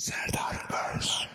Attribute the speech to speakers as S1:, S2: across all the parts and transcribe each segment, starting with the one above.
S1: so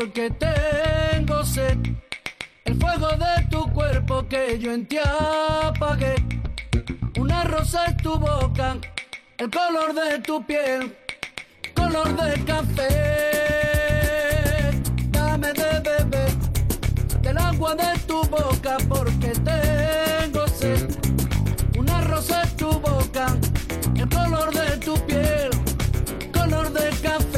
S2: porque tengo sed. El fuego de tu cuerpo que yo en ti apagué. Una rosa en tu boca, el color de tu piel, color de café. Dame de beber del agua de tu boca porque tengo sed. Una rosa en tu boca, el color de tu piel, color de café.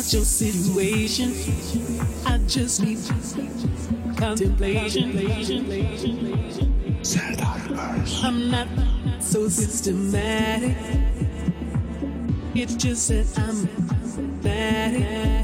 S3: not your situation. I just need contemplation. I'm not so systematic. It's just that I'm
S4: static.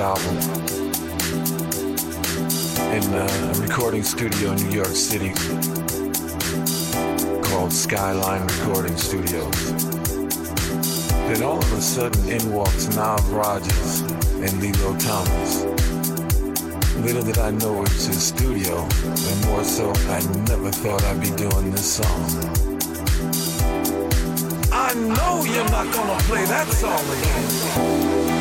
S4: album in uh, a recording studio in New York City called Skyline Recording Studios. Then all of a sudden in walks Nav Rogers and Lillo Thomas. Little did I know it was his studio, and more so, I never thought I'd be doing this song. I know you're not gonna play that song again.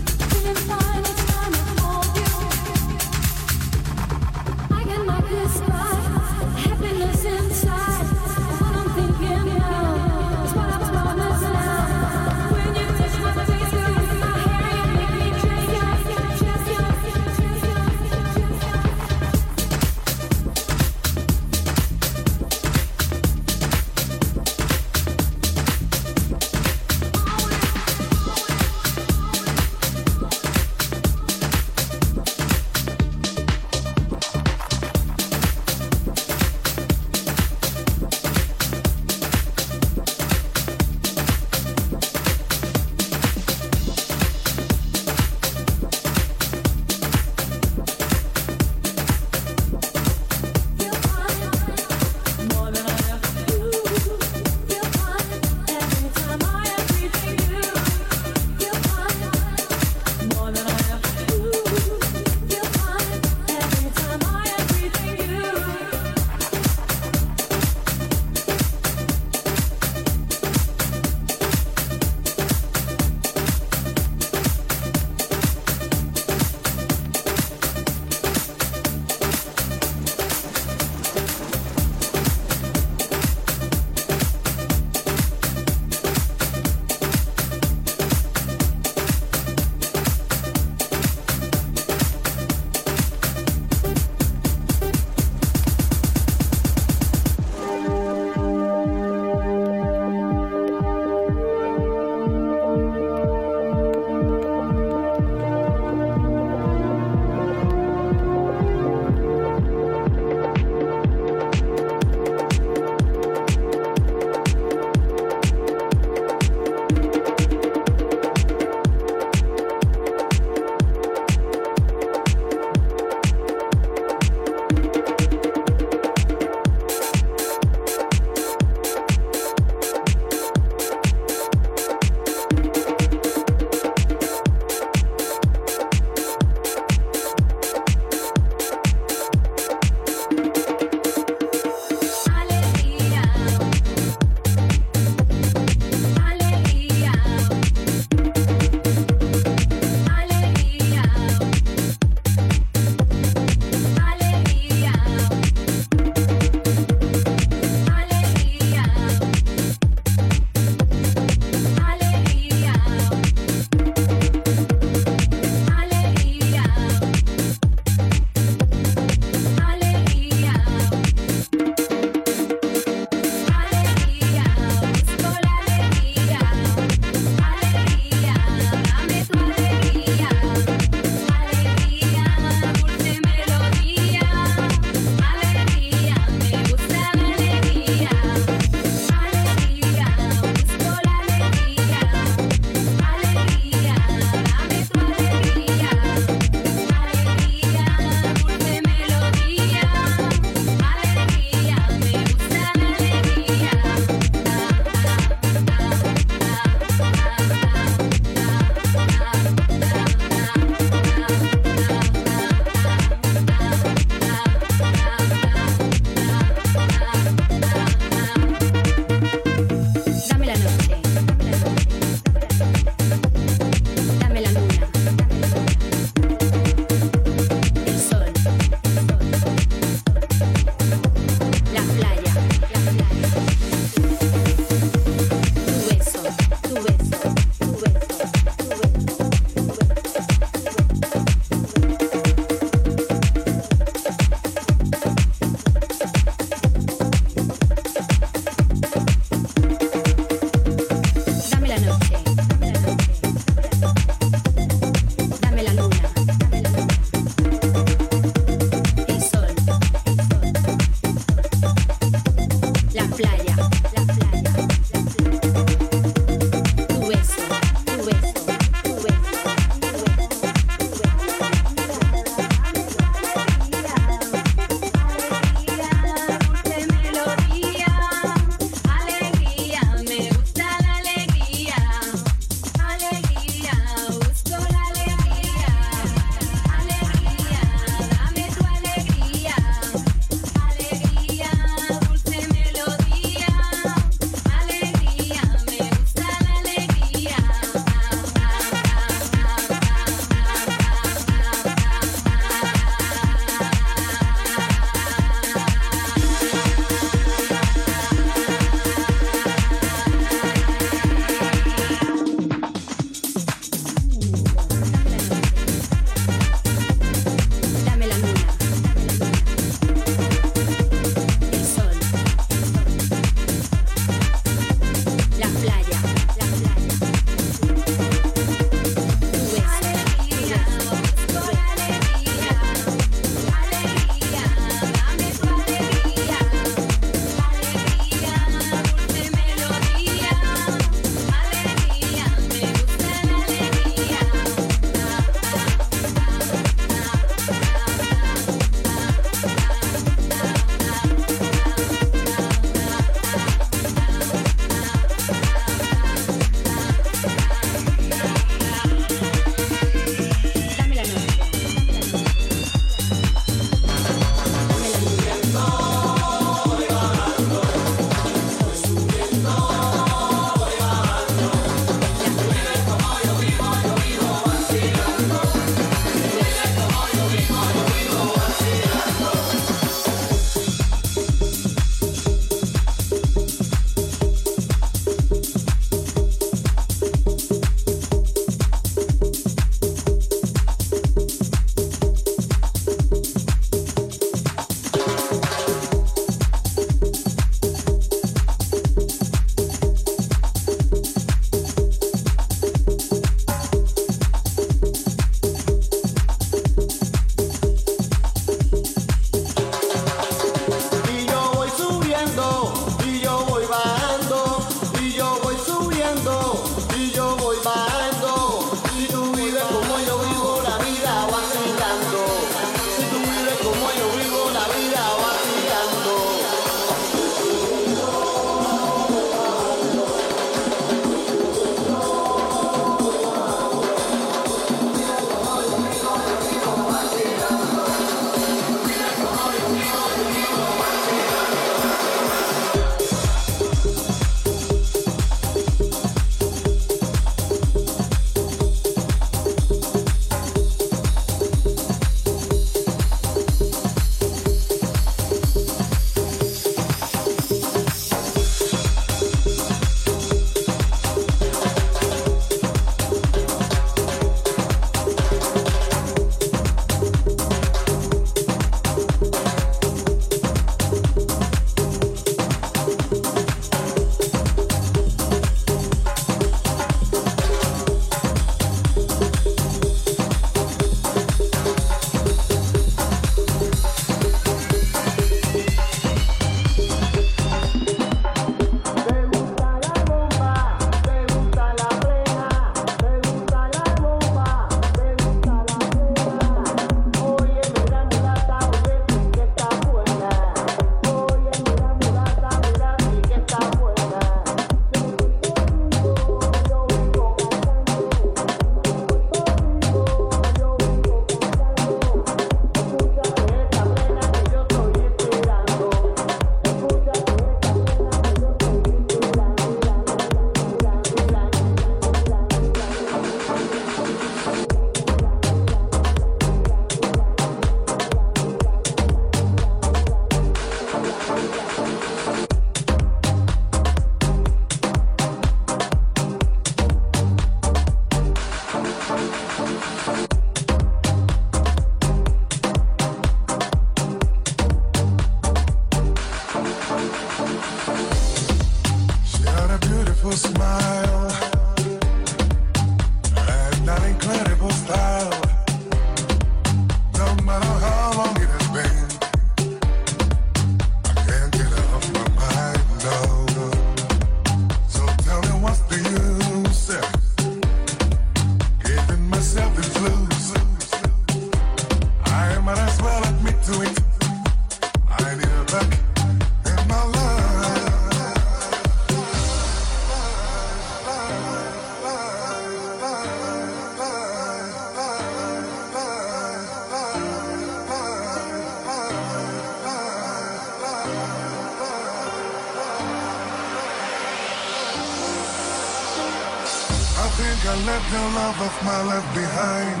S5: left behind.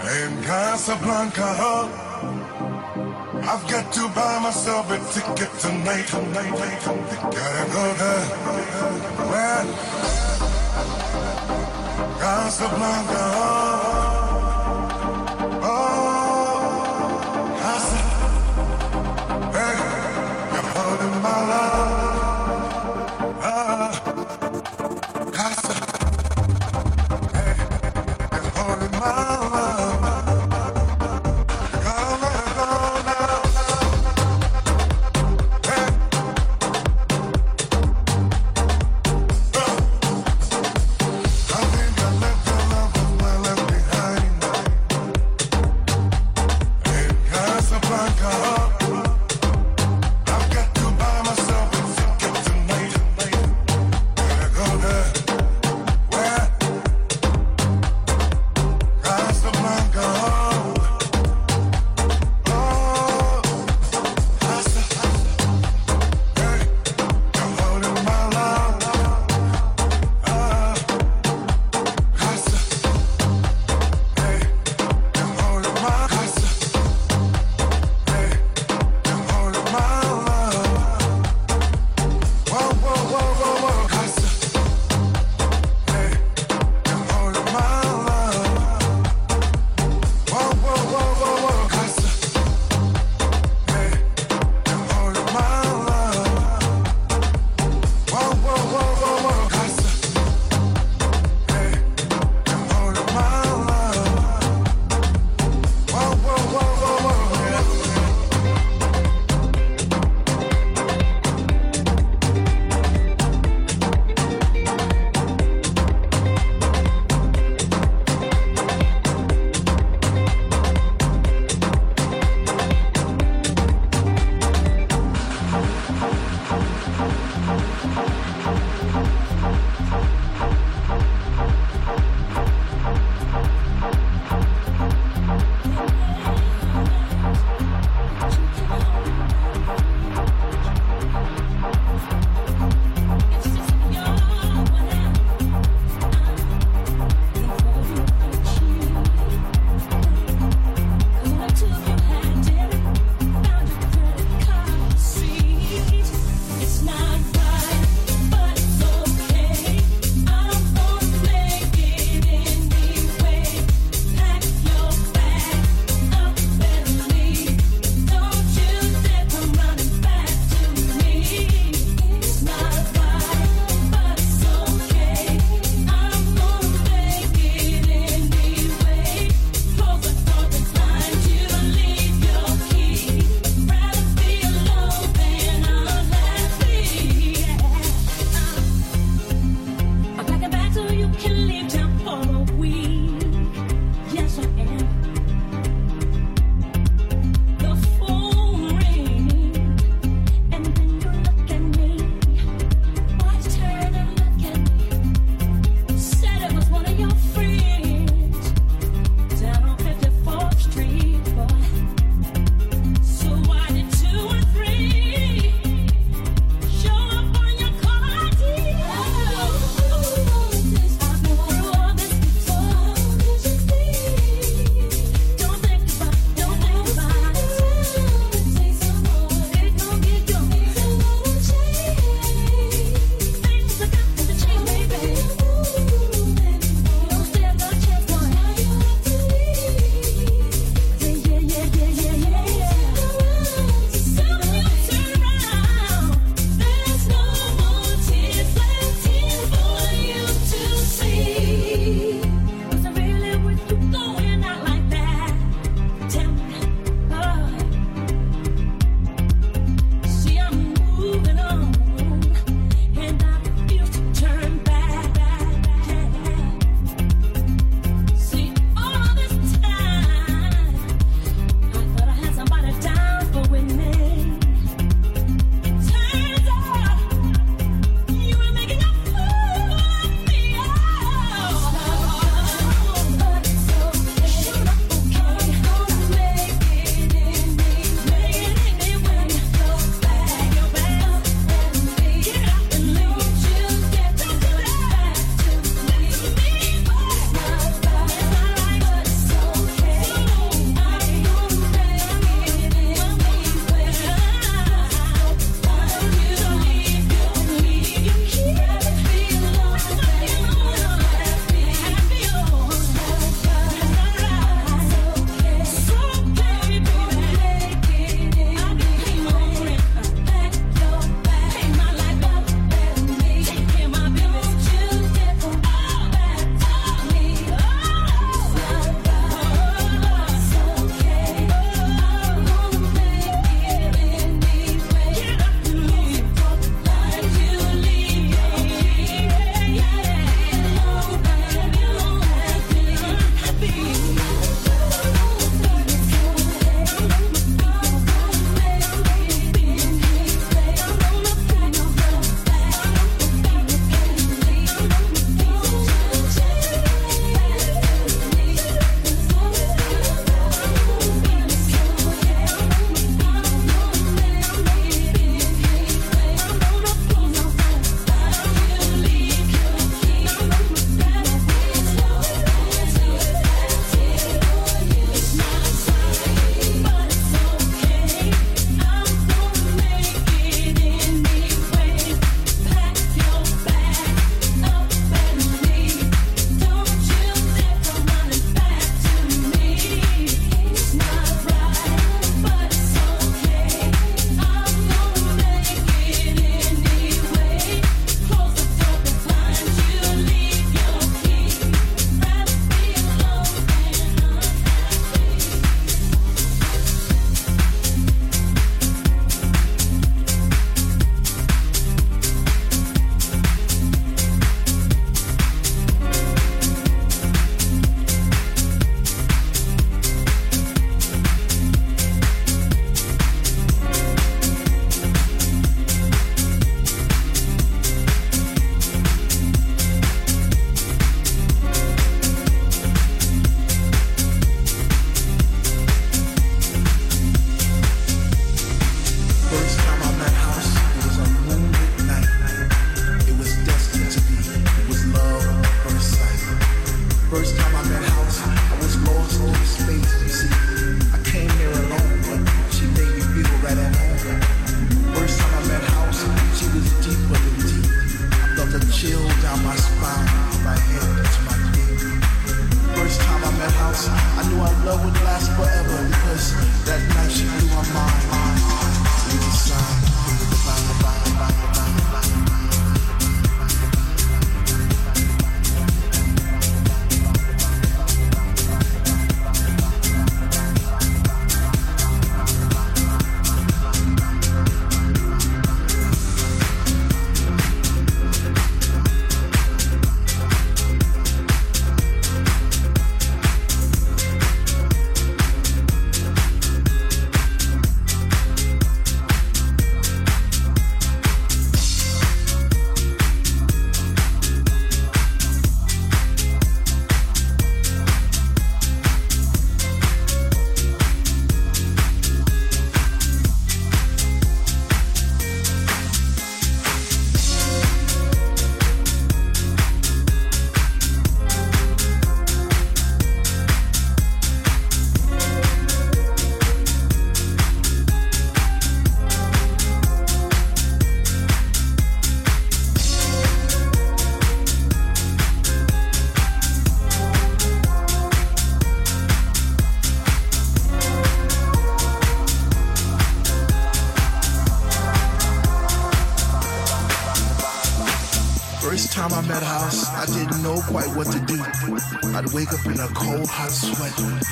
S5: And Casablanca, I've got to buy myself a ticket tonight. Gotta go there.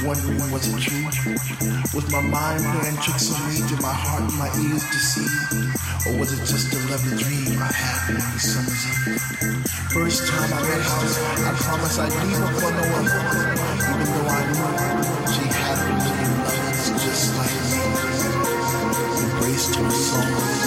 S6: Wondering was it true? Was my mind playing tricks on me? Did my heart and my ears deceive? Or was it just a lovely dream I had one summer's eve? First time I met her, I promised I'd leave her for no other, even though I knew she had million lovers just like me. Embraced her songs,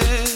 S7: promises.